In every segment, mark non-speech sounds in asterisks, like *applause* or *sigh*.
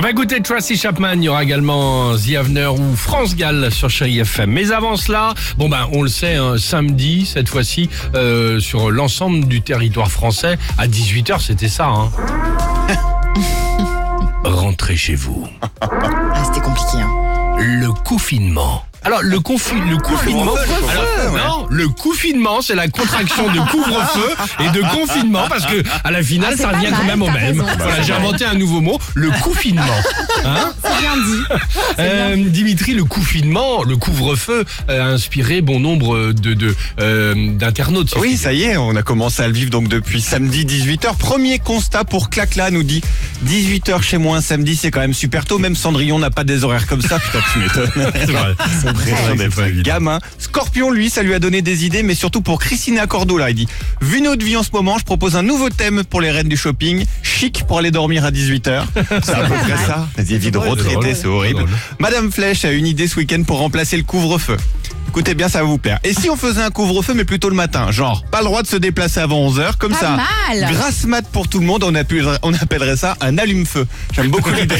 va écouter Tracy Chapman, il y aura également The Avener ou France Gall sur Chéri FM. Mais avant cela, bon ben on le sait, hein, samedi, cette fois-ci, euh, sur l'ensemble du territoire français, à 18h, c'était ça. Hein. *laughs* Rentrez chez vous. Ah, c'était compliqué. Hein. Le confinement. Alors le, confi le confinement, alors, non, le confinement, c'est la contraction de couvre-feu et de confinement parce que à la finale, Ah, c'est ça pas revient quand même au t'as même. raison. Voilà, j'ai inventé un nouveau mot, le confinement. *laughs* Hein C'est bien dit. Euh, Dimitri, le confinement, le couvre-feu euh, a inspiré bon nombre de de, euh, d'internautes. si je Oui, ça y est, on a commencé à le vivre donc depuis samedi 18h. Premier constat pour Clacla nous dit 18h chez moi un samedi, c'est quand même super tôt. Même Cendrillon n'a pas des horaires comme ça. Putain, tu m'étonnes. *laughs* C'est vrai. Gamin. Scorpion, lui, ça lui a donné des idées, mais surtout pour Christina Cordula. Il dit Vu notre vie en ce moment, je propose un nouveau thème pour les reines du shopping. Chic pour aller dormir à 18h. C'est à peu près ça. Des vies de drôle, c'est horrible. Madame Flèche a une idée ce week-end pour remplacer le couvre-feu. Écoutez bien, ça va vous plaire. Et si on faisait un couvre-feu, mais plutôt le matin? Genre, pas le droit de se déplacer avant 11h, comme Pas ça. mal. Grasse mat pour tout le monde, on, appellerait, on appellerait ça un allume-feu. J'aime beaucoup *laughs* l'idée.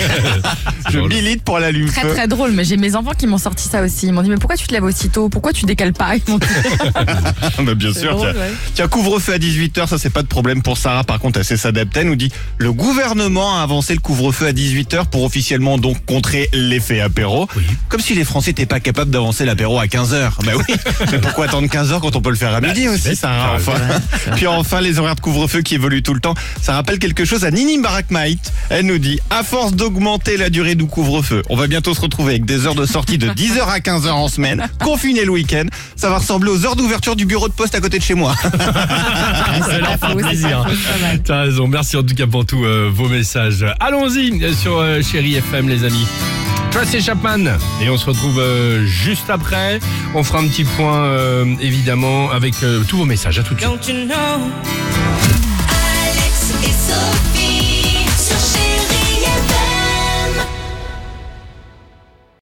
Je drôle. milite pour Très l'allume-feu. très drôle, mais j'ai mes enfants qui m'ont sorti ça aussi. Ils m'ont dit mais pourquoi tu te lèves aussitôt Pourquoi tu décales pas? Ils m'ont dit, *laughs* Bah, bien C'est sûr. drôle, tiens. ouais. Tiens, couvre-feu à 18h, ça c'est pas de problème pour Sarah. Par contre, elle sait s'adapter. Elle nous dit le gouvernement a avancé le couvre-feu à 18h pour officiellement donc contrer l'effet apéro. Oui. Comme si les Français n'étaient pas capables d'avancer l'apéro à 15h. Bah oui. *laughs* Mais pourquoi attendre 15h quand on peut le faire à midi Bah, c'est aussi, ça, enfin. Puis enfin, les horaires de couvre-feu qui évoluent tout le temps. Ça rappelle quelque chose à Nini Barakmaït. Elle nous dit à force d'augmenter la durée du couvre-feu, on va bientôt se retrouver avec des heures de sortie de 10h à 15h en semaine, confiné le week-end. Ça va ressembler aux heures d'ouverture du bureau de poste à côté de chez moi. *laughs* Mal. T'as raison. Merci en tout cas pour tous euh, vos messages. Allons-y euh, sur euh, Chéri FM, les amis. Tracy Chapman. Et on se retrouve euh, juste après. On fera un petit point, euh, évidemment, avec euh, tous vos messages. À tout de suite.